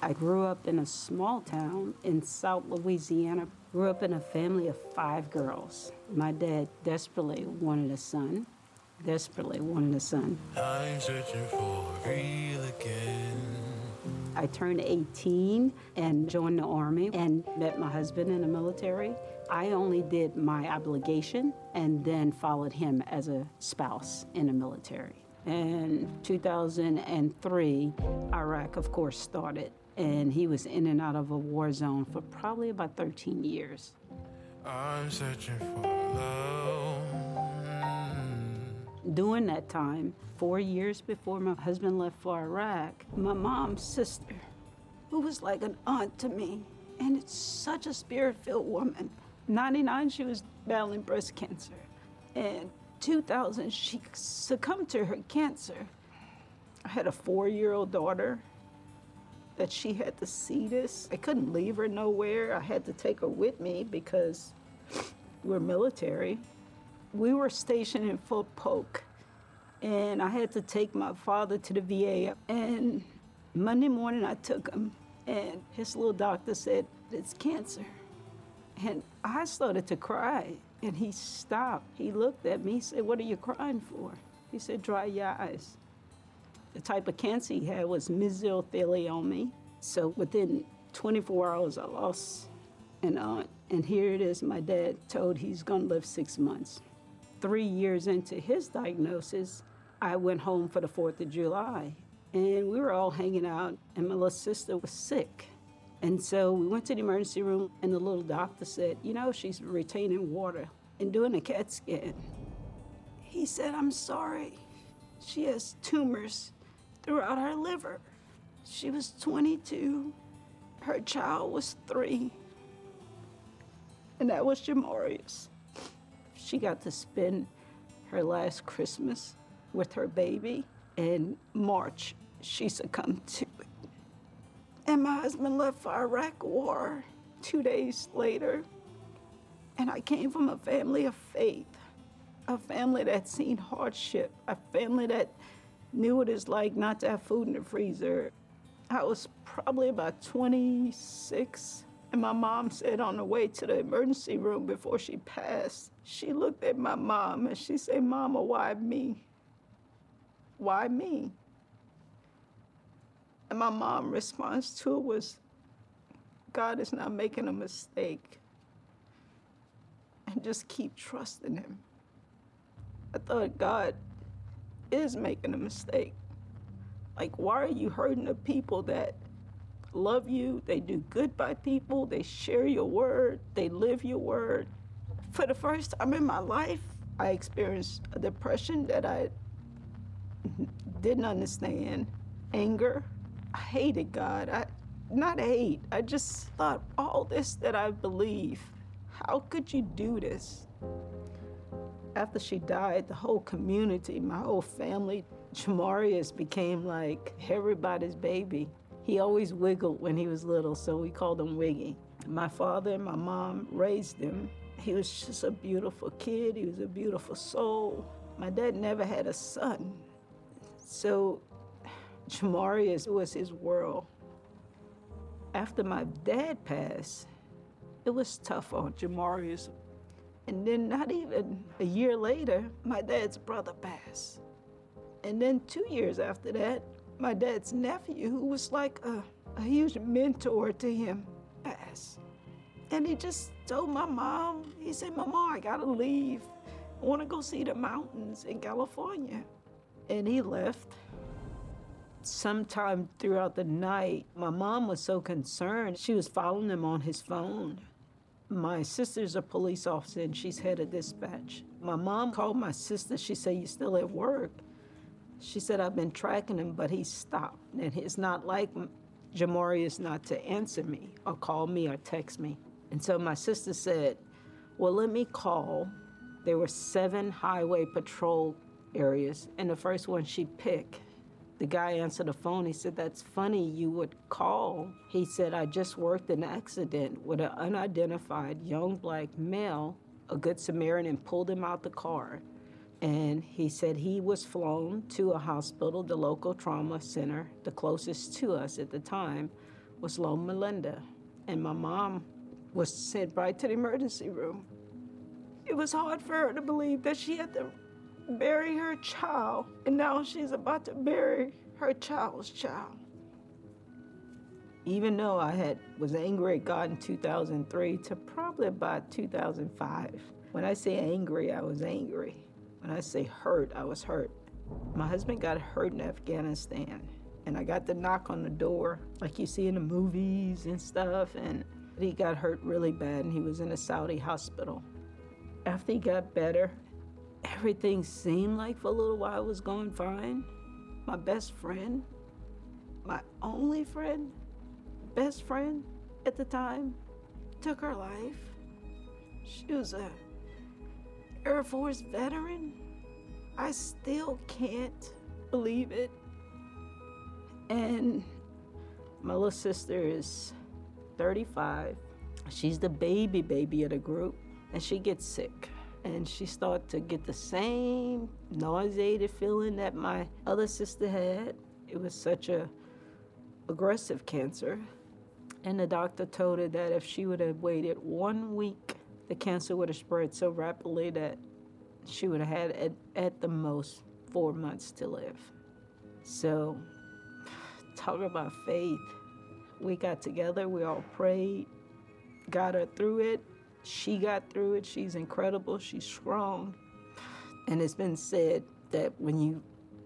I grew up in a small town in South Louisiana. Grew up in a family of five girls. My dad desperately wanted a son, desperately wanted a son. I'm searching for real again. I turned 18 and joined the Army and met my husband in the military. I only did my obligation and then followed him as a spouse in the military. In 2003, Iraq, of course, started, and he was in and out of a war zone for probably about 13 years. I'm searching for love. During that time, four years before my husband left for Iraq, my mom's sister, who was like an aunt to me, and it's such a spirit filled woman. 99, she was battling breast cancer. And 2000, she succumbed to her cancer. I had a four year old daughter that she had to see this. I couldn't leave her nowhere. I had to take her with me because we're military. We were stationed in Fort Polk, and I had to take my father to the VA. And Monday morning, I took him, and his little doctor said, It's cancer. And I started to cry, and he stopped. He looked at me, said, What are you crying for? He said, Dry your eyes. The type of cancer he had was mesothelioma. So within 24 hours, I lost an aunt. And here it is, my dad told he's gonna live six months. Three years into his diagnosis, I went home for the 4th of July. And we were all hanging out, and my little sister was sick. And so we went to the emergency room, and the little doctor said, You know, she's retaining water and doing a CAT scan. He said, I'm sorry. She has tumors throughout her liver. She was 22. Her child was three. And that was Jamarius. She got to spend her last Christmas with her baby. In March, she succumbed to it. And my husband left for Iraq War two days later. And I came from a family of faith, a family that seen hardship, a family that knew what it's like not to have food in the freezer. I was probably about 26, and my mom said on the way to the emergency room before she passed, she looked at my mom and she said, Mama, why me? Why me? And my mom response to it was, God is not making a mistake. And just keep trusting him. I thought God is making a mistake. Like, why are you hurting the people that love you? They do good by people, they share your word, they live your word. For the first time in my life, I experienced a depression that I didn't understand, anger. I hated God. I not hate. I just thought all this that I believe, how could you do this? After she died, the whole community, my whole family, Jamarius became like everybody's baby. He always wiggled when he was little, so we called him Wiggy. My father and my mom raised him. He was just a beautiful kid. He was a beautiful soul. My dad never had a son. So Jamarius was his world. After my dad passed, it was tough on Jamarius. And then, not even a year later, my dad's brother passed. And then, two years after that, my dad's nephew, who was like a, a huge mentor to him, passed. And he just told my mom, he said, Mama, I gotta leave. I wanna go see the mountains in California. And he left. Sometime throughout the night, my mom was so concerned, she was following him on his phone. My sister's a police officer and she's head of dispatch. My mom called my sister. She said, You still at work? She said, I've been tracking him, but he stopped. And it's not like Jamarius not to answer me or call me or text me. And so my sister said, Well, let me call. There were seven highway patrol areas, and the first one she picked the guy answered the phone. He said, That's funny you would call. He said, I just worked an accident with an unidentified young black male. A good Samaritan pulled him out the car. And he said he was flown to a hospital, the local trauma center, the closest to us at the time was Loma Linda. And my mom was sent right to the emergency room. It was hard for her to believe that she had to bury her child, and now she's about to bury her child's child. Even though I had was angry at God in 2003 to probably about 2005. When I say angry, I was angry. When I say hurt, I was hurt. My husband got hurt in Afghanistan, and I got the knock on the door, like you see in the movies and stuff, and he got hurt really bad, and he was in a Saudi hospital. After he got better, everything seemed like for a little while was going fine. My best friend, my only friend, best friend at the time, took her life. She was a Air Force veteran. I still can't believe it. And my little sister is 35. She's the baby baby of the group, and she gets sick and she started to get the same nauseated feeling that my other sister had. It was such a aggressive cancer. And the doctor told her that if she would have waited one week, the cancer would have spread so rapidly that she would have had at, at the most four months to live. So, talk about faith. We got together, we all prayed, got her through it, she got through it. She's incredible. She's strong. And it's been said that when you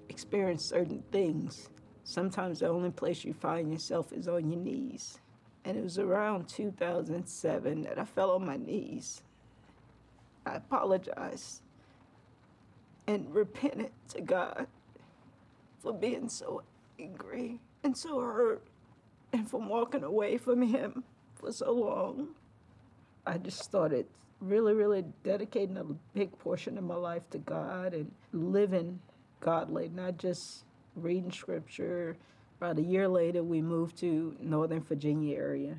experience certain things, sometimes the only place you find yourself is on your knees. And it was around 2007 that I fell on my knees. I apologized and repented to God for being so angry and so hurt and from walking away from Him for so long. I just started really, really dedicating a big portion of my life to God and living godly, not just reading scripture. About a year later, we moved to Northern Virginia area.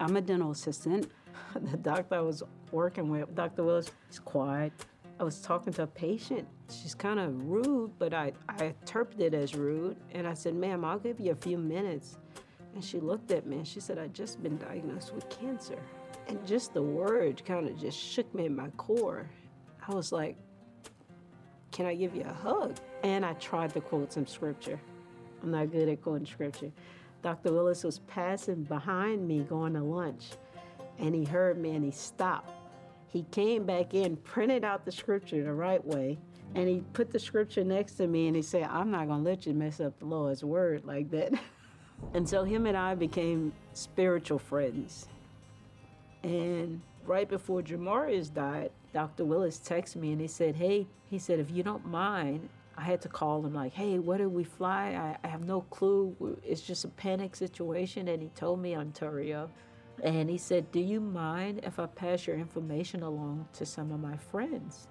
I'm a dental assistant. The doctor I was working with, Dr. Willis, is quiet. I was talking to a patient. She's kind of rude, but I, I interpreted it as rude. And I said, ma'am, I'll give you a few minutes. And she looked at me and she said, I'd just been diagnosed with cancer. And just the word kind of just shook me in my core. I was like, Can I give you a hug? And I tried to quote some scripture. I'm not good at quoting scripture. Dr. Willis was passing behind me going to lunch, and he heard me and he stopped. He came back in, printed out the scripture the right way, and he put the scripture next to me and he said, I'm not going to let you mess up the Lord's word like that. and so him and I became spiritual friends. And right before Jamarius died, Dr. Willis texted me and he said, Hey, he said, if you don't mind, I had to call him like, Hey, where did we fly? I, I have no clue. It's just a panic situation. And he told me Ontario. And he said, Do you mind if I pass your information along to some of my friends?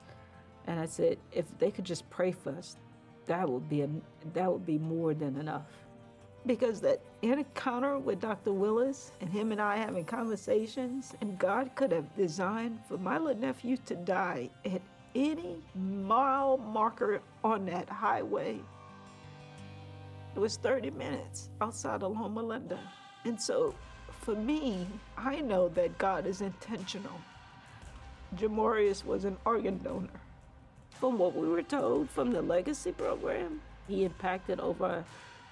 And I said, If they could just pray for us, that would be, a, that would be more than enough because that encounter with Dr. Willis and him and I having conversations, and God could have designed for my little nephew to die at any mile marker on that highway. It was 30 minutes outside of Loma Linda. And so for me, I know that God is intentional. Jamarius was an organ donor. From what we were told from the legacy program, he impacted over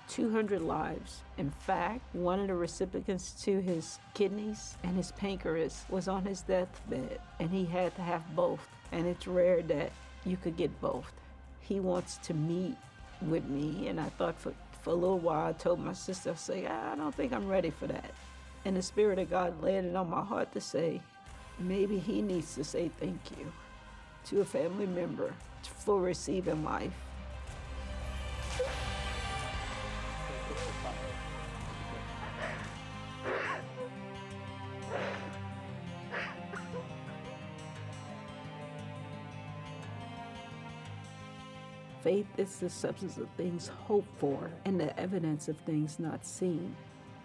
200 lives. In fact, one of the recipients to his kidneys and his pancreas was on his deathbed, and he had to have both. And it's rare that you could get both. He wants to meet with me, and I thought for, for a little while, I told my sister, I say, I don't think I'm ready for that. And the Spirit of God laid it on my heart to say, maybe he needs to say thank you to a family member for receiving life. Faith is the substance of things hoped for and the evidence of things not seen.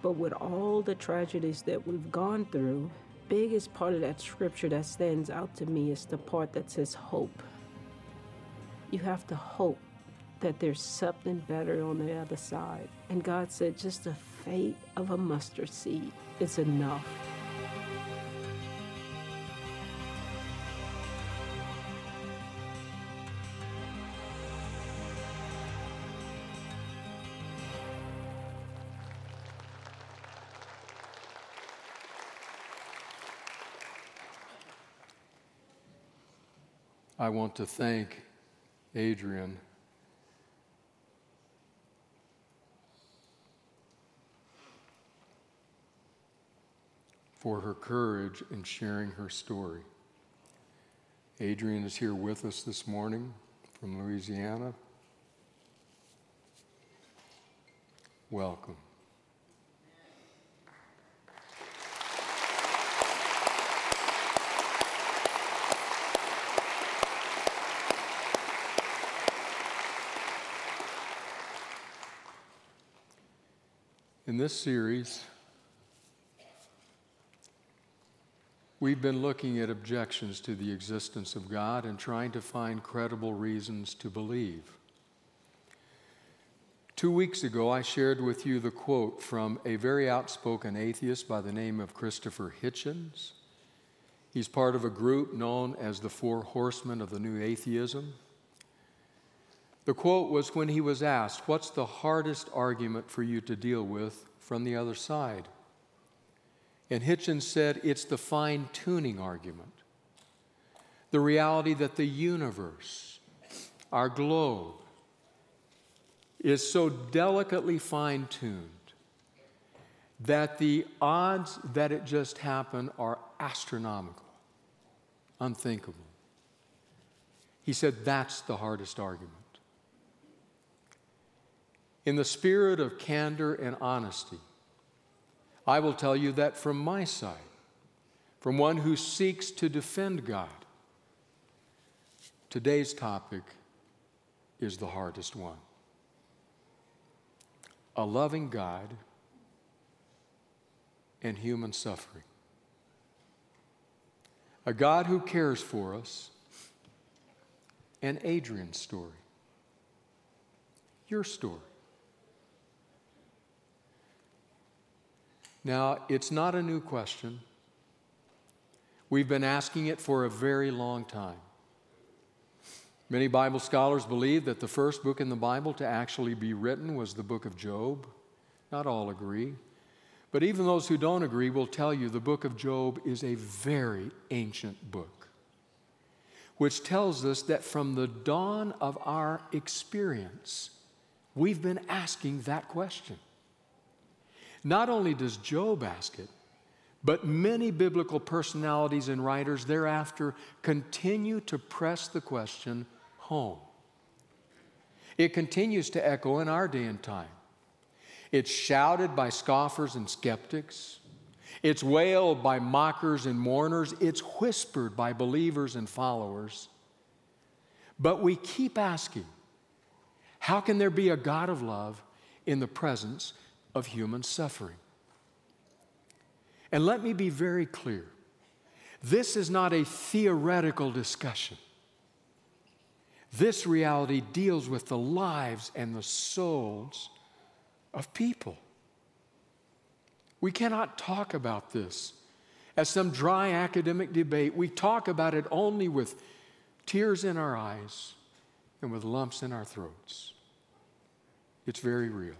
But with all the tragedies that we've gone through, biggest part of that scripture that stands out to me is the part that says hope. You have to hope that there's something better on the other side. And God said just the faith of a mustard seed is enough. I want to thank Adrian. For her courage in sharing her story. Adrian is here with us this morning from Louisiana. Welcome. In this series, we've been looking at objections to the existence of God and trying to find credible reasons to believe. Two weeks ago, I shared with you the quote from a very outspoken atheist by the name of Christopher Hitchens. He's part of a group known as the Four Horsemen of the New Atheism. The quote was when he was asked, What's the hardest argument for you to deal with from the other side? And Hitchens said, It's the fine tuning argument. The reality that the universe, our globe, is so delicately fine tuned that the odds that it just happened are astronomical, unthinkable. He said that's the hardest argument. In the spirit of candor and honesty, I will tell you that from my side, from one who seeks to defend God, today's topic is the hardest one. A loving God and human suffering. A God who cares for us, and Adrian's story. Your story. Now, it's not a new question. We've been asking it for a very long time. Many Bible scholars believe that the first book in the Bible to actually be written was the book of Job. Not all agree. But even those who don't agree will tell you the book of Job is a very ancient book, which tells us that from the dawn of our experience, we've been asking that question. Not only does Job ask it, but many biblical personalities and writers thereafter continue to press the question home. It continues to echo in our day and time. It's shouted by scoffers and skeptics. It's wailed by mockers and mourners. It's whispered by believers and followers. But we keep asking how can there be a God of love in the presence of human suffering. And let me be very clear this is not a theoretical discussion. This reality deals with the lives and the souls of people. We cannot talk about this as some dry academic debate. We talk about it only with tears in our eyes and with lumps in our throats. It's very real.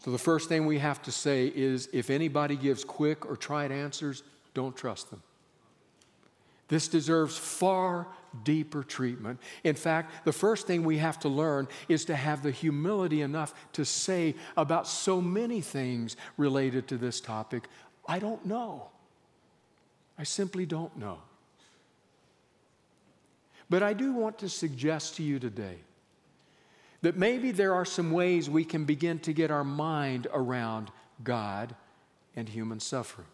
So, the first thing we have to say is if anybody gives quick or tried answers, don't trust them. This deserves far deeper treatment. In fact, the first thing we have to learn is to have the humility enough to say about so many things related to this topic I don't know. I simply don't know. But I do want to suggest to you today that maybe there are some ways we can begin to get our mind around God and human suffering.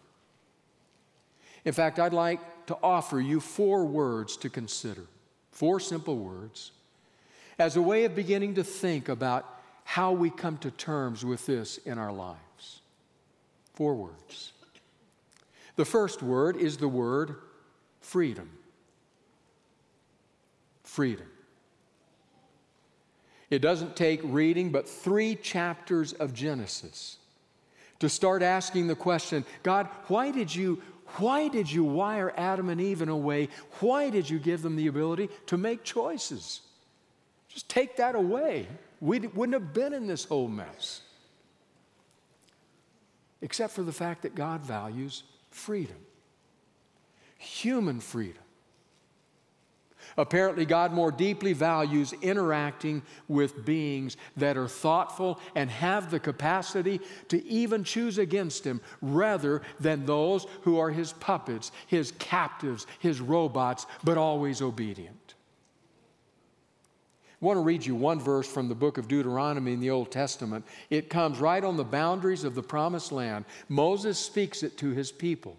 In fact, I'd like to offer you four words to consider, four simple words, as a way of beginning to think about how we come to terms with this in our lives. Four words. The first word is the word freedom. Freedom. It doesn't take reading but three chapters of Genesis to start asking the question God, why did you? Why did you wire Adam and Eve in a way? Why did you give them the ability to make choices? Just take that away. We wouldn't have been in this whole mess. Except for the fact that God values freedom, human freedom. Apparently, God more deeply values interacting with beings that are thoughtful and have the capacity to even choose against Him rather than those who are His puppets, His captives, His robots, but always obedient. I want to read you one verse from the book of Deuteronomy in the Old Testament. It comes right on the boundaries of the promised land. Moses speaks it to his people.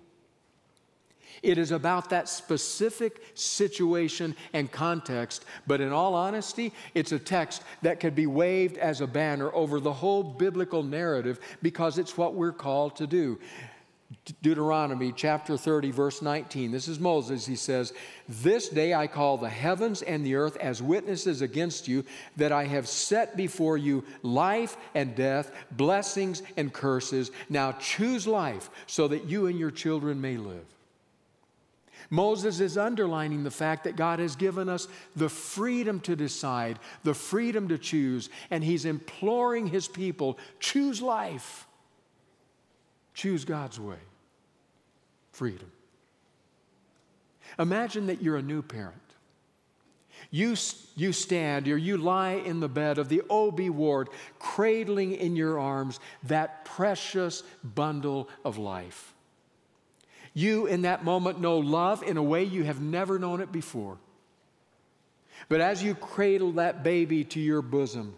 It is about that specific situation and context, but in all honesty, it's a text that could be waved as a banner over the whole biblical narrative because it's what we're called to do. Deuteronomy chapter 30, verse 19. This is Moses. He says, This day I call the heavens and the earth as witnesses against you that I have set before you life and death, blessings and curses. Now choose life so that you and your children may live. Moses is underlining the fact that God has given us the freedom to decide, the freedom to choose, and he's imploring his people choose life, choose God's way. Freedom. Imagine that you're a new parent. You, you stand or you lie in the bed of the OB ward, cradling in your arms that precious bundle of life. You, in that moment, know love in a way you have never known it before. But as you cradle that baby to your bosom,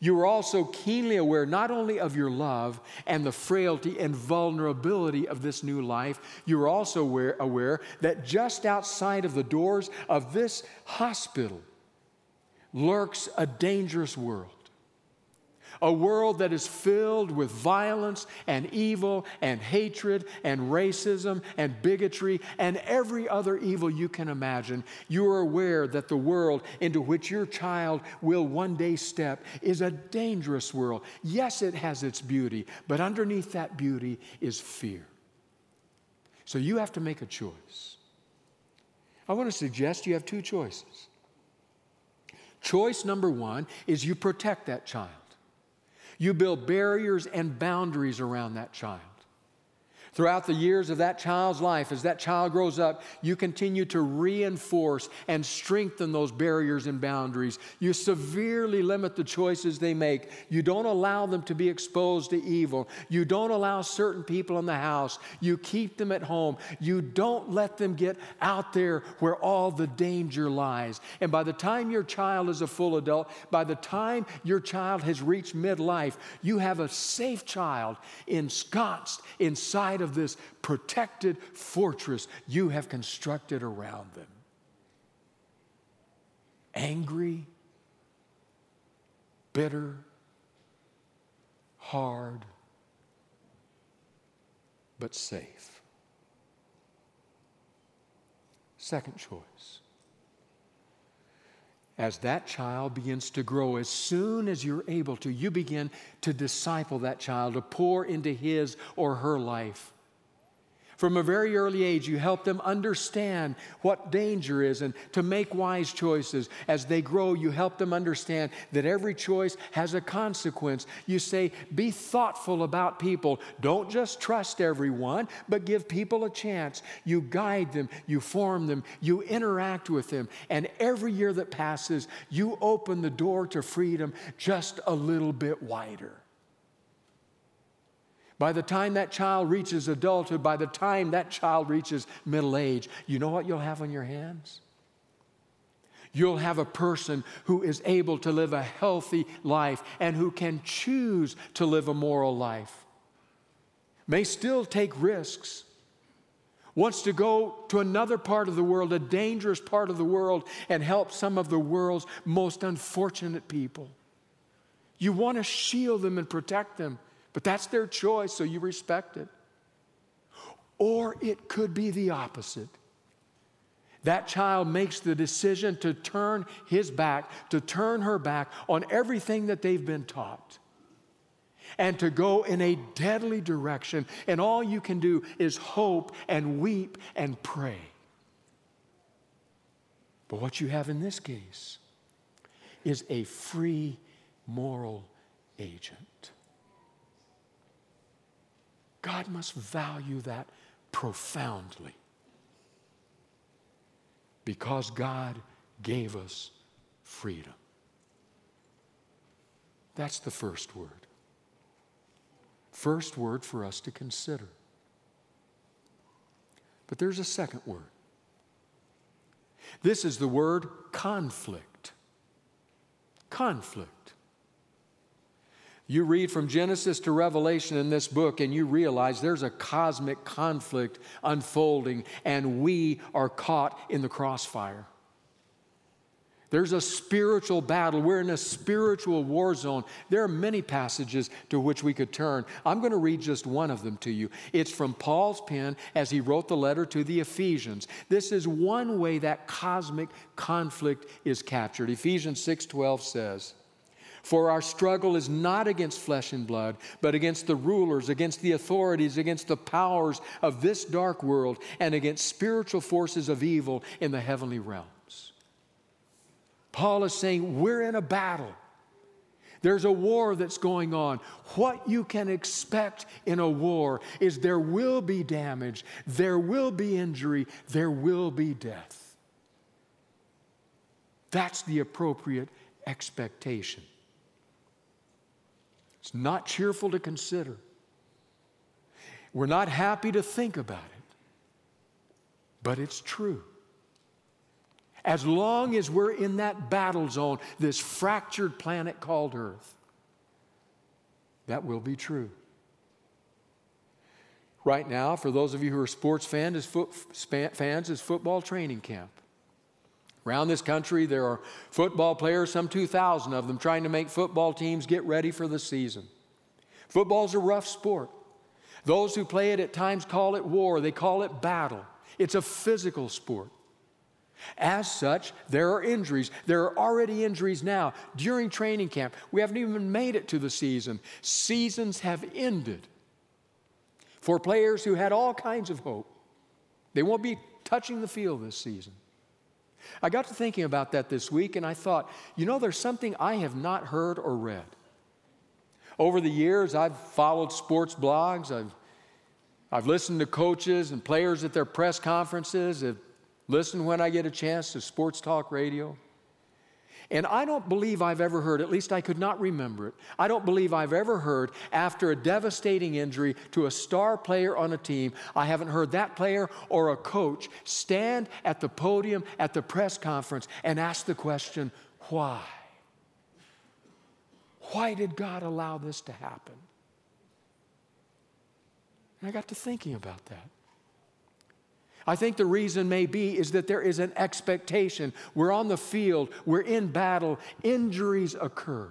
you are also keenly aware not only of your love and the frailty and vulnerability of this new life, you are also aware, aware, that just outside of the doors of this hospital lurks a dangerous world a world that is filled with violence and evil and hatred and racism and bigotry and every other evil you can imagine, you are aware that the world into which your child will one day step is a dangerous world. Yes, it has its beauty, but underneath that beauty is fear. So you have to make a choice. I want to suggest you have two choices. Choice number one is you protect that child. You build barriers and boundaries around that child. Throughout the years of that child's life, as that child grows up, you continue to reinforce and strengthen those barriers and boundaries. You severely limit the choices they make. You don't allow them to be exposed to evil. You don't allow certain people in the house. You keep them at home. You don't let them get out there where all the danger lies. And by the time your child is a full adult, by the time your child has reached midlife, you have a safe child ensconced inside of this protected fortress you have constructed around them. Angry, bitter, hard, but safe. Second choice. As that child begins to grow, as soon as you're able to, you begin to disciple that child, to pour into his or her life From a very early age, you help them understand what danger is and to make wise choices. As they grow, you help them understand that every choice has a consequence. You say, be thoughtful about people. Don't just trust everyone, but give people a chance. You guide them, you form them, you interact with them. And every year that passes, you open the door to freedom just a little bit wider. By the time that child reaches adulthood, by the time that child reaches middle age, you know what you'll have on your hands? You'll have a person who is able to live a healthy life and who can choose to live a moral life. May still take risks, wants to go to another part of the world, a dangerous part of the world, and help some of the world's most unfortunate people. You want to shield them and protect them. But that's their choice, so you respect it. Or it could be the opposite. That child makes the decision to turn his back, to turn her back on everything that they've been taught, and to go in a deadly direction. And all you can do is hope and weep and pray. But what you have in this case is a free moral agent. God must value that profoundly because God gave us freedom. That's the first word. First word for us to consider. But there's a second word. This is the word conflict. Conflict. You read from Genesis to Revelation in this book, and you realize there's a cosmic conflict unfolding, and we are caught in the crossfire. There's a spiritual battle. We're in a spiritual war zone. There are many passages to which we could turn. I'm going to read just one of them to you. It's from Paul's pen as he wrote the letter to the Ephesians. This is one way that cosmic conflict is captured. Ephesians 6:12 says, for our struggle is not against flesh and blood, but against the rulers, against the authorities, against the powers of this dark world, and against spiritual forces of evil in the heavenly realms. Paul is saying we're in a battle. There's a war that's going on. What you can expect in a war is there will be damage, there will be injury, there will be death. That's the appropriate expectation. It's not cheerful to consider. We're not happy to think about it, but it's true. As long as we're in that battle zone, this fractured planet called Earth, that will be true. Right now, for those of you who are sports fans, is, football training camp. Around this country, there are football players, some 2,000 of them, trying to make football teams get ready for the season. Football's a rough sport. Those who play it at times call it war, they call it battle. It's a physical sport. As such, there are injuries. There are already injuries now during training camp. We haven't even made it to the season. Seasons have ended for players who had all kinds of hope. They won't be touching the field this season. I got to thinking about that this week and I thought, you know, there's something I have not heard or read. Over the years, I've followed sports blogs, I've, I've listened to coaches and players at their press conferences, I've listened when I get a chance to sports talk radio. And I don't believe I've ever heard, at least I could not remember it, I don't believe I've ever heard after a devastating injury to a star player on a team, I haven't heard that player or a coach stand at the podium at the press conference and ask the question, why? Why did God allow this to happen? And I got to thinking about that. I think the reason may be is that there is an expectation. We're on the field, we're in battle, injuries occur.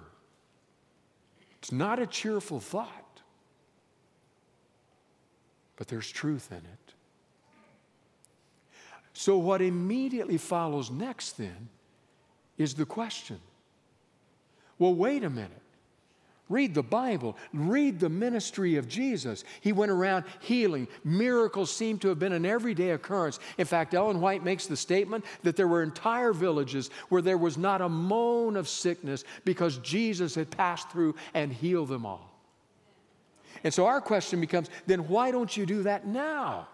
It's not a cheerful thought, but there's truth in it. So, what immediately follows next then is the question well, wait a minute. Read the Bible. Read the ministry of Jesus. He went around healing. Miracles seem to have been an everyday occurrence. In fact, Ellen White makes the statement that there were entire villages where there was not a moan of sickness because Jesus had passed through and healed them all. And so our question becomes then why don't you do that now?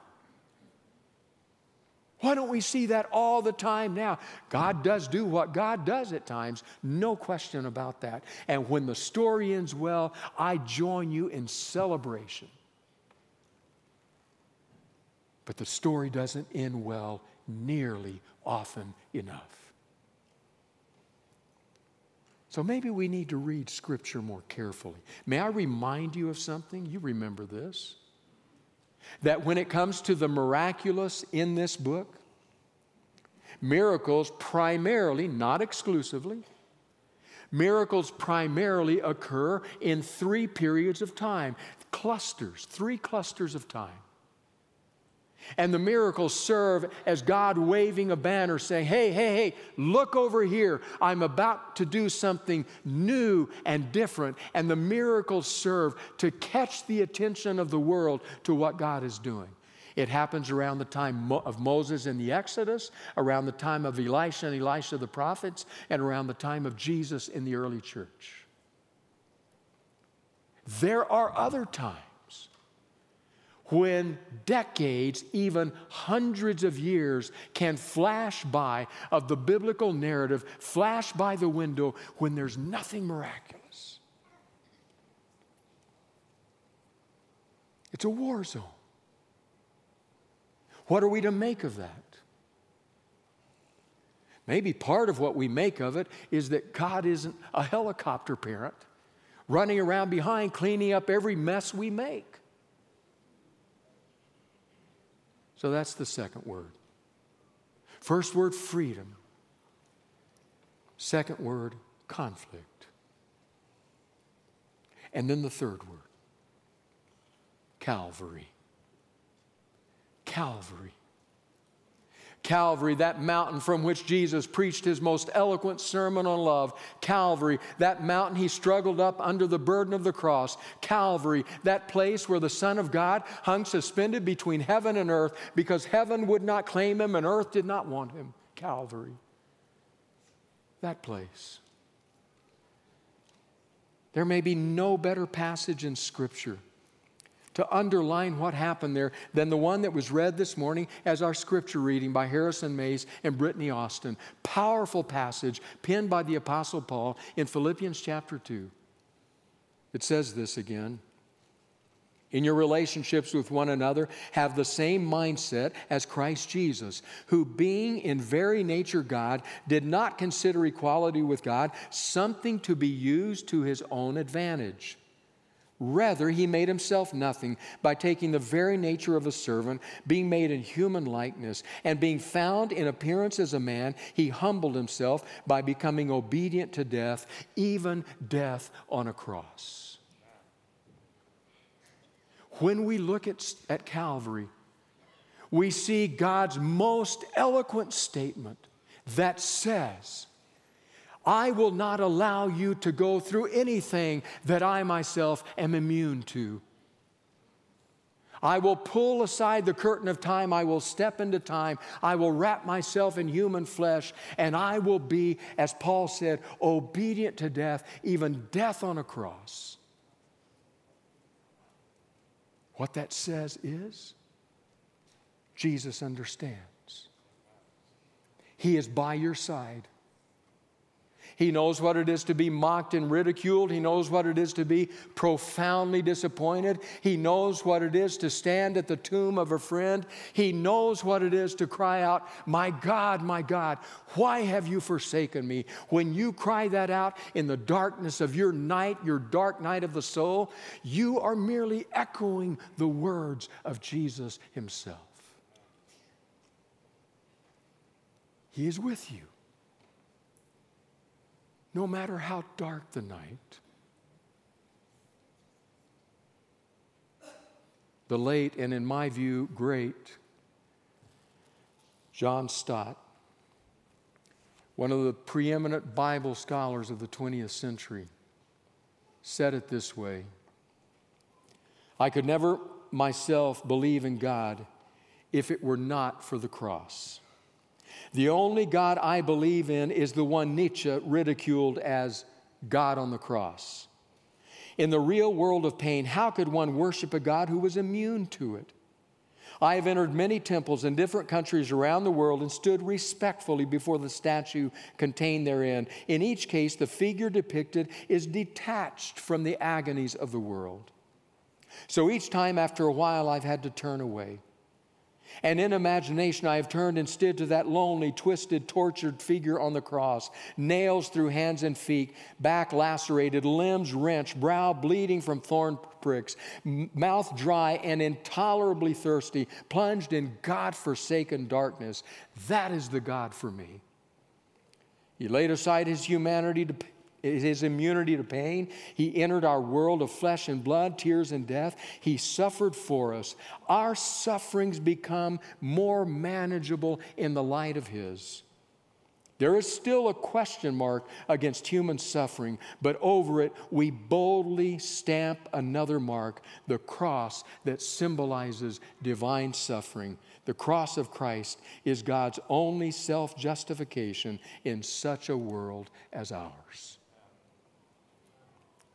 Why don't we see that all the time now? God does do what God does at times, no question about that. And when the story ends well, I join you in celebration. But the story doesn't end well nearly often enough. So maybe we need to read Scripture more carefully. May I remind you of something? You remember this. That when it comes to the miraculous in this book, miracles primarily, not exclusively, miracles primarily occur in three periods of time, clusters, three clusters of time. And the miracles serve as God waving a banner saying, Hey, hey, hey, look over here. I'm about to do something new and different. And the miracles serve to catch the attention of the world to what God is doing. It happens around the time of Moses in the Exodus, around the time of Elijah and Elisha the prophets, and around the time of Jesus in the early church. There are other times when decades, even hundreds of years, can flash by of the biblical narrative, flash by the window when there's nothing miraculous. It's a war zone. What are we to make of that? Maybe part of what we make of it is that God isn't a helicopter parent running around behind cleaning up every mess we make. So that's the second word. First word, freedom. Second word, conflict. And then the third word, Calvary. Calvary. Calvary, that mountain from which Jesus preached his most eloquent sermon on love. Calvary, that mountain he struggled up under the burden of the cross. Calvary, that place where the Son of God hung suspended between heaven and earth because heaven would not claim him and earth did not want him. Calvary. That place. There may be no better passage in Scripture to underline what happened there than the one that was read this morning as our scripture reading by Harrison Mays and Brittany Austin. Powerful passage penned by the Apostle Paul in Philippians chapter 2. It says this again. In your relationships with one another, have the same mindset as Christ Jesus, who, being in very nature God, did not consider equality with God something to be used to his own advantage. Rather, he made himself nothing by taking the very nature of a servant, being made in human likeness, and being found in appearance as a man, he humbled himself by becoming obedient to death, even death on a cross. When we look at, at Calvary, we see God's most eloquent statement that says, I will not allow you to go through anything that I myself am immune to. I will pull aside the curtain of time. I will step into time. I will wrap myself in human flesh, and I will be, as Paul said, obedient to death, even death on a cross. What that says is Jesus understands. He is by your side. He knows what it is to be mocked and ridiculed. He knows what it is to be profoundly disappointed. He knows what it is to stand at the tomb of a friend. He knows what it is to cry out, My God, my God, why have you forsaken me? When you cry that out in the darkness of your night, your dark night of the soul, you are merely echoing the words of Jesus Himself. He is with you no matter how dark the night. The late and, in my view, great John Stott, one of the preeminent Bible scholars of the 20th century, said it this way I could never myself believe in God if it were not for the cross. The only God I believe in is the one Nietzsche ridiculed as God on the cross. In the real world of pain, how could one worship a God who was immune to it? I have entered many temples in different countries around the world and stood respectfully before the statue contained therein. In each case, the figure depicted is detached from the agonies of the world. So each time after a while, I've had to turn away. And in imagination, I have turned instead to that lonely, twisted, tortured figure on the cross, nails through hands and feet, back lacerated, limbs wrenched, brow bleeding from thorn pricks, mouth dry and intolerably thirsty, plunged in God forsaken darkness. That is the God for me. He laid aside his humanity to his immunity to pain. He entered our world of flesh and blood, tears and death. He suffered for us. Our sufferings become more manageable in the light of His. There is still a question mark against human suffering, but over it we boldly stamp another mark the cross that symbolizes divine suffering. The cross of Christ is God's only self justification in such a world as ours.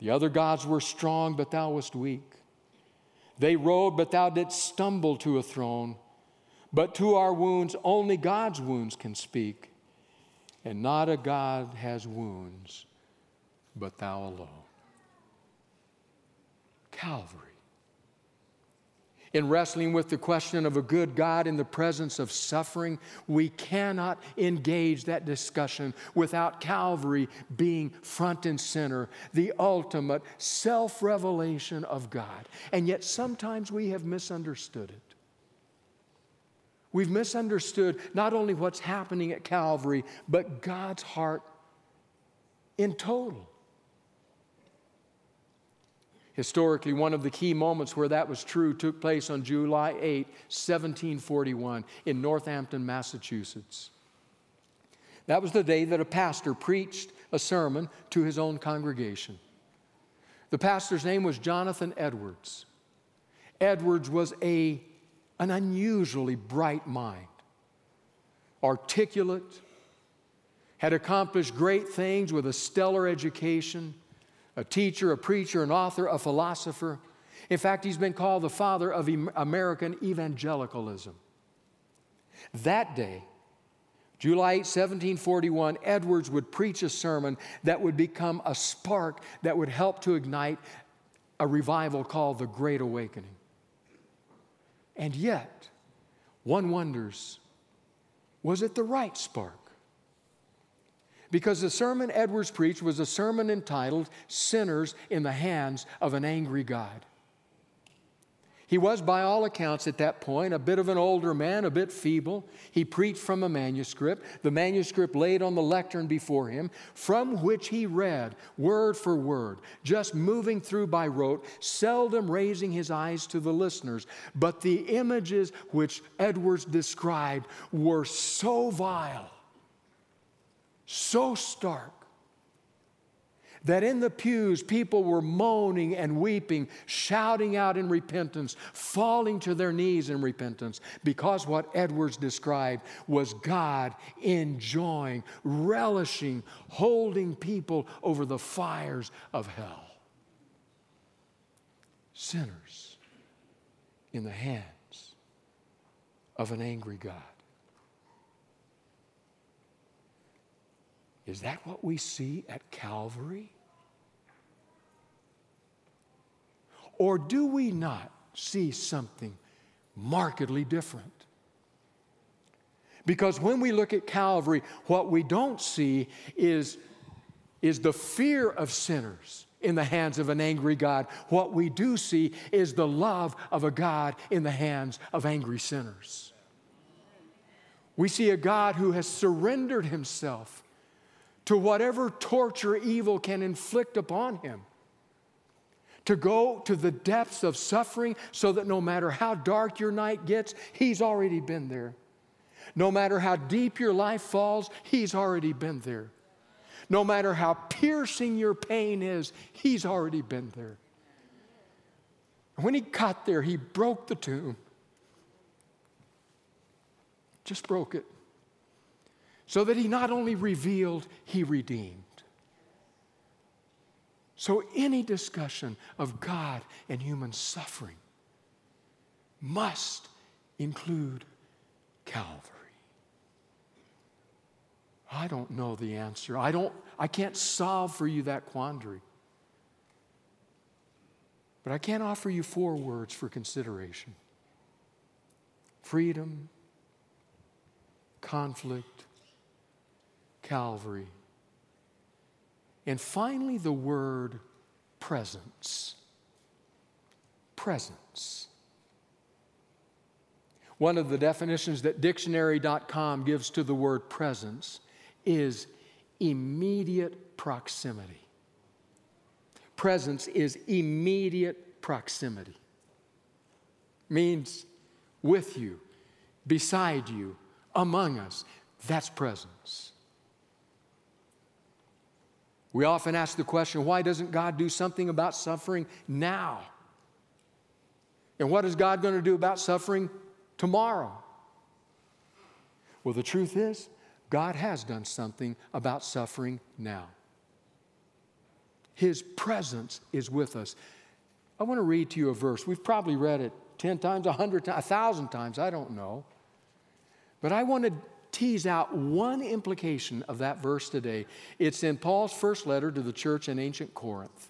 The other gods were strong, but thou wast weak. They rode, but thou didst stumble to a throne. But to our wounds, only God's wounds can speak. And not a God has wounds, but thou alone. Calvary in wrestling with the question of a good God in the presence of suffering, we cannot engage that discussion without Calvary being front and center, the ultimate self revelation of God. And yet sometimes we have misunderstood it. We've misunderstood not only what's happening at Calvary, but God's heart in total. Historically, one of the key moments where that was true took place on July 8, 1741, in Northampton, Massachusetts. That was the day that a pastor preached a sermon to his own congregation. The pastor's name was Jonathan Edwards. Edwards was a, an unusually bright mind, articulate, had accomplished great things with a stellar education a teacher, a preacher, an author, a philosopher. In fact, he's been called the father of American evangelicalism. That day, July 8, 1741, Edwards would preach a sermon that would become a spark that would help to ignite a revival called the Great Awakening. And yet, one wonders was it the right spark? Because the sermon Edwards preached was a sermon entitled Sinners in the Hands of an Angry God. He was, by all accounts, at that point, a bit of an older man, a bit feeble. He preached from a manuscript, the manuscript laid on the lectern before him, from which he read word for word, just moving through by rote, seldom raising his eyes to the listeners. But the images which Edwards described were so vile so stark that in the pews people were moaning and weeping, shouting out in repentance, falling to their knees in repentance, because what Edwards described was God enjoying, relishing, holding people over the fires of hell. Sinners in the hands of an angry God. Is that what we see at Calvary? Or do we not see something markedly different? Because when we look at Calvary, what we don't see is, is the fear of sinners in the hands of an angry God. What we do see is the love of a God in the hands of angry sinners. We see a God who has surrendered himself to whatever torture evil can inflict upon him. To go to the depths of suffering so that no matter how dark your night gets, he's already been there. No matter how deep your life falls, he's already been there. No matter how piercing your pain is, He's already been there. When He got there, He broke the tomb. Just broke it. So that He not only revealed, He redeemed. So, any discussion of God and human suffering must include Calvary. I don't know the answer. I, don't, I can't solve for you that quandary. But I can offer you four words for consideration freedom, conflict, Calvary, and finally the word presence. Presence. One of the definitions that dictionary.com gives to the word presence is immediate proximity. Presence is immediate proximity. Means with you, beside you, among us. That's presence. We often ask the question why doesn't God do something about suffering now? And what is God going to do about suffering tomorrow? Well, the truth is, God has done something about suffering now. His presence is with us. I want to read to you a verse. We've probably read it 10 times, 100 times, 1,000 times, I don't know. But I want to tease out one implication of that verse today. It's in Paul's first letter to the church in ancient Corinth.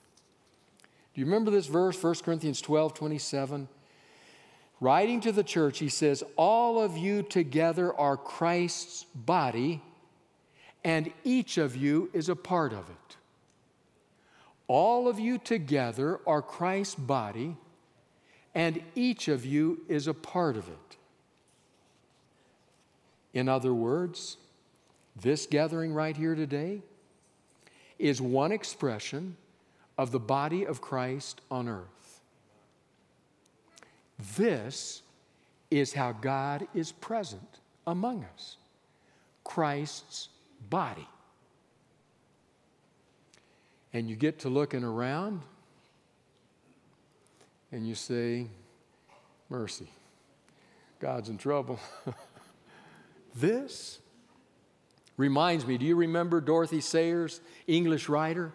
Do you remember this verse, 1 Corinthians 12 27? Writing to the church, he says, All of you together are Christ's body, and each of you is a part of it. All of you together are Christ's body, and each of you is a part of it. In other words, this gathering right here today is one expression of the body of Christ on earth. This is how God is present among us Christ's body. And you get to looking around and you say, Mercy, God's in trouble. this reminds me do you remember Dorothy Sayers, English writer?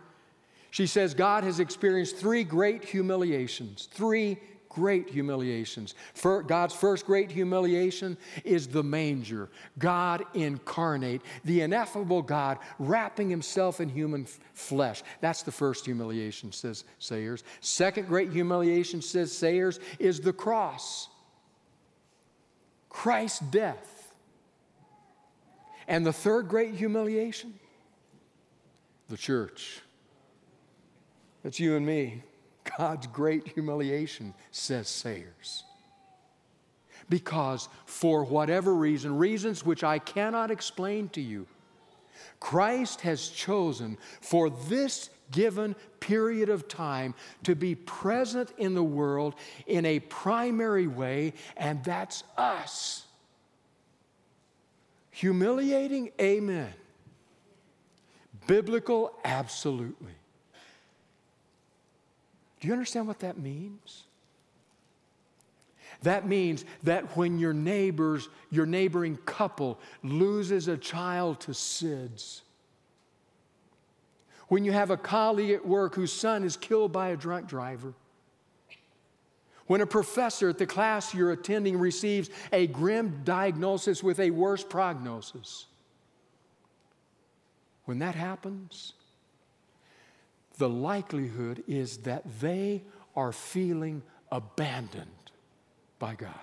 She says God has experienced three great humiliations, three great humiliations. For God's first great humiliation is the manger, God incarnate, the ineffable God wrapping himself in human f- flesh. That's the first humiliation, says Sayers. Second great humiliation, says Sayers, is the cross, Christ's death. And the third great humiliation, the church. That's you and me. God's great humiliation, says Sayers. Because for whatever reason, reasons which I cannot explain to you, Christ has chosen for this given period of time to be present in the world in a primary way, and that's us. Humiliating? Amen. Biblical? Absolutely. Do you understand what that means? That means that when your neighbors, your neighboring couple loses a child to SIDS, when you have a colleague at work whose son is killed by a drunk driver, when a professor at the class you're attending receives a grim diagnosis with a worse prognosis, when that happens, the likelihood is that they are feeling abandoned by God.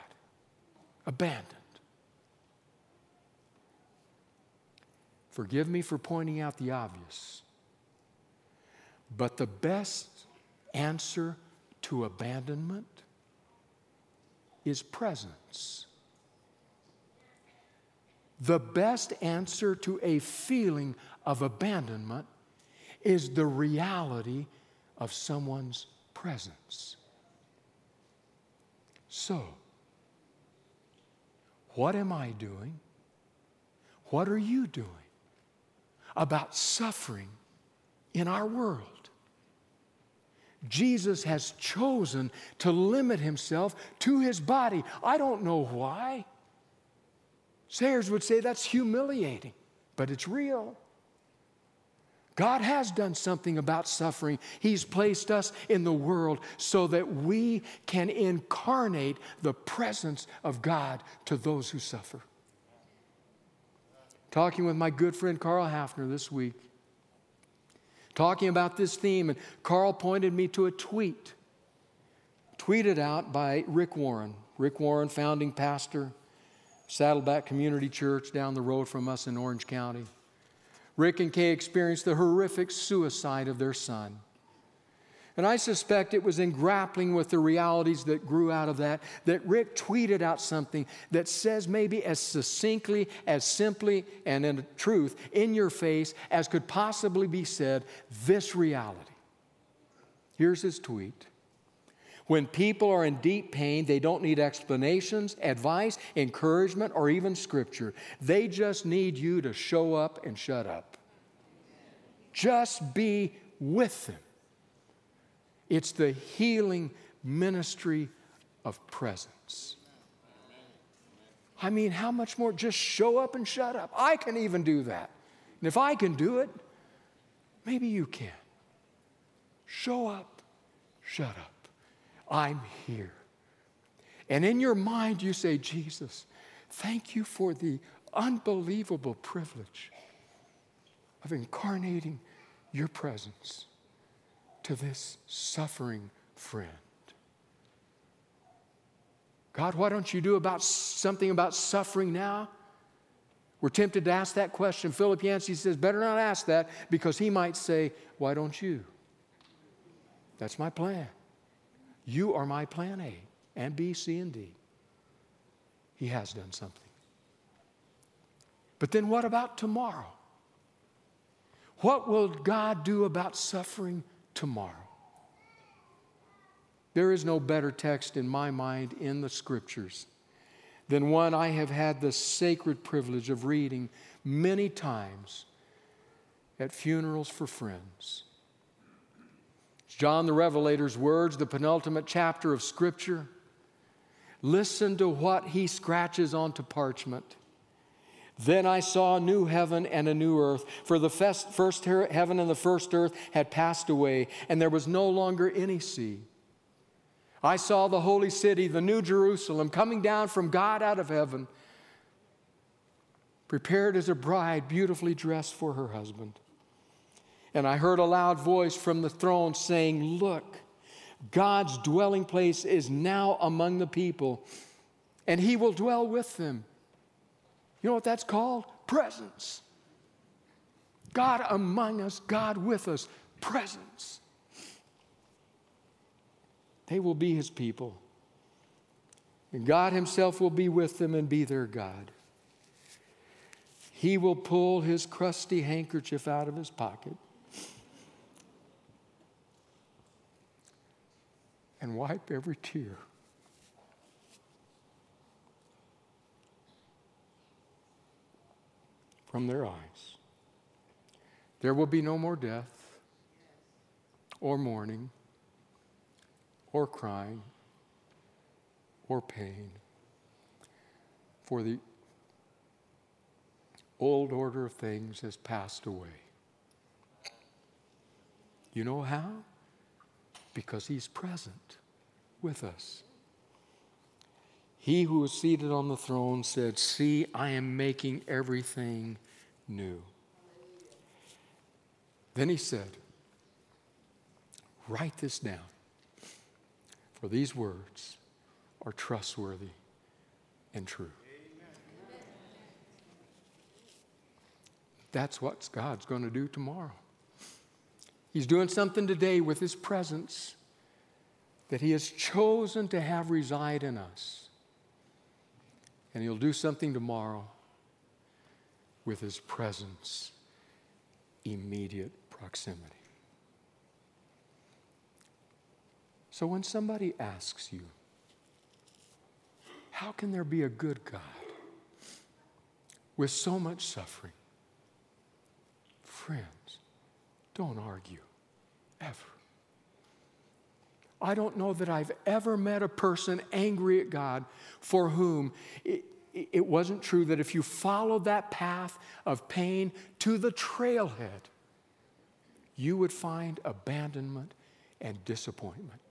Abandoned. Forgive me for pointing out the obvious, but the best answer to abandonment is presence. The best answer to a feeling of abandonment is the reality of someone's presence. So, what am I doing? What are you doing about suffering in our world. Jesus has chosen to limit himself to his body. I don't know why. Sayers would say that's humiliating, but it's real. God has done something about suffering. He's placed us in the world so that we can incarnate the presence of God to those who suffer. Talking with my good friend Carl Hafner this week, talking about this theme, and Carl pointed me to a tweet, tweeted out by Rick Warren. Rick Warren, founding pastor, Saddleback Community Church down the road from us in Orange County. Rick and Kay experienced the horrific suicide of their son. And I suspect it was in grappling with the realities that grew out of that that Rick tweeted out something that says, maybe as succinctly, as simply, and in truth, in your face as could possibly be said, this reality. Here's his tweet. When people are in deep pain, they don't need explanations, advice, encouragement, or even scripture. They just need you to show up and shut up. Just be with them. It's the healing ministry of presence. I mean, how much more? Just show up and shut up. I can even do that. And if I can do it, maybe you can. Show up, shut up. I'm here. And in your mind, you say, Jesus, thank you for the unbelievable privilege of incarnating your presence to this suffering friend. God, why don't you do about something about suffering now? We're tempted to ask that question. Philip Yancey says, better not ask that because he might say, Why don't you? That's my plan. You are my plan A and B, C, and D. He has done something. But then what about tomorrow? What will God do about suffering tomorrow? There is no better text in my mind in the scriptures than one I have had the sacred privilege of reading many times at funerals for friends. John the Revelator's words, the penultimate chapter of Scripture. Listen to what he scratches onto parchment. Then I saw a new heaven and a new earth, for the first heaven and the first earth had passed away, and there was no longer any sea. I saw the holy city, the new Jerusalem, coming down from God out of heaven, prepared as a bride beautifully dressed for her husband. And I heard a loud voice from the throne saying, Look, God's dwelling place is now among the people, and he will dwell with them. You know what that's called? Presence. God among us, God with us, presence. They will be his people. And God himself will be with them and be their God. He will pull his crusty handkerchief out of his pocket and wipe every tear. From their eyes. There will be no more death, or mourning, or crying, or pain, for the old order of things has passed away. You know how? because he's present with us. He who was seated on the throne said, See, I am making everything new. Then he said, Write this down, for these words are trustworthy and true. That's what God's going to do tomorrow. He's doing something today with His presence that He has chosen to have reside in us. And He'll do something tomorrow with His presence, immediate proximity. So when somebody asks you, how can there be a good God with so much suffering? Friends, don't argue, ever. I don't know that I've ever met a person angry at God for whom it, it wasn't true that if you followed that path of pain to the trailhead, you would find abandonment and disappointment.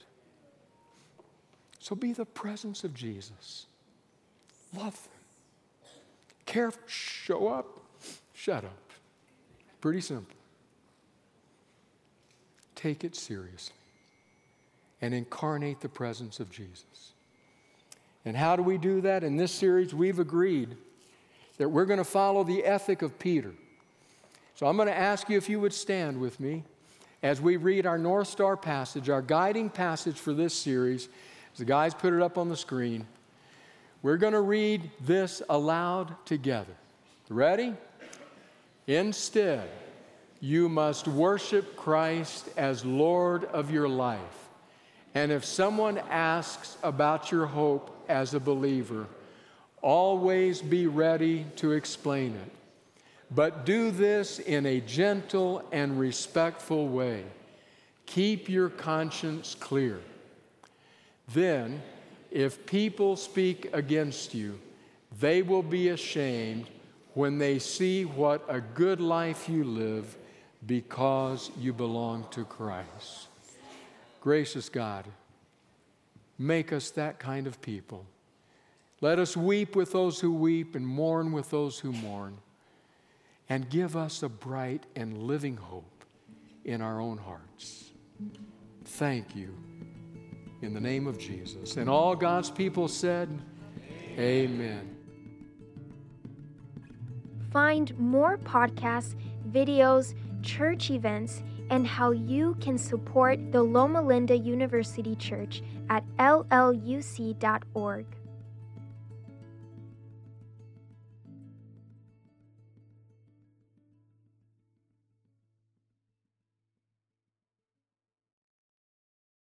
So be the presence of Jesus. Love them. Care, show up, shut up. Pretty simple. Take it seriously and incarnate the presence of Jesus. And how do we do that? In this series, we've agreed that we're going to follow the ethic of Peter. So I'm going to ask you if you would stand with me as we read our North Star passage, our guiding passage for this series. As the guys put it up on the screen, we're going to read this aloud together. Ready? Instead, you must worship Christ as Lord of your life. And if someone asks about your hope as a believer, always be ready to explain it. But do this in a gentle and respectful way. Keep your conscience clear. Then, if people speak against you, they will be ashamed when they see what a good life you live because you belong to Christ. Gracious God, make us that kind of people. Let us weep with those who weep and mourn with those who mourn and give us a bright and living hope in our own hearts. Thank you. In the name of Jesus. And all God's people said, Amen. Find more podcasts, videos, church events, and how you can support the Loma Linda University Church at lluc.org.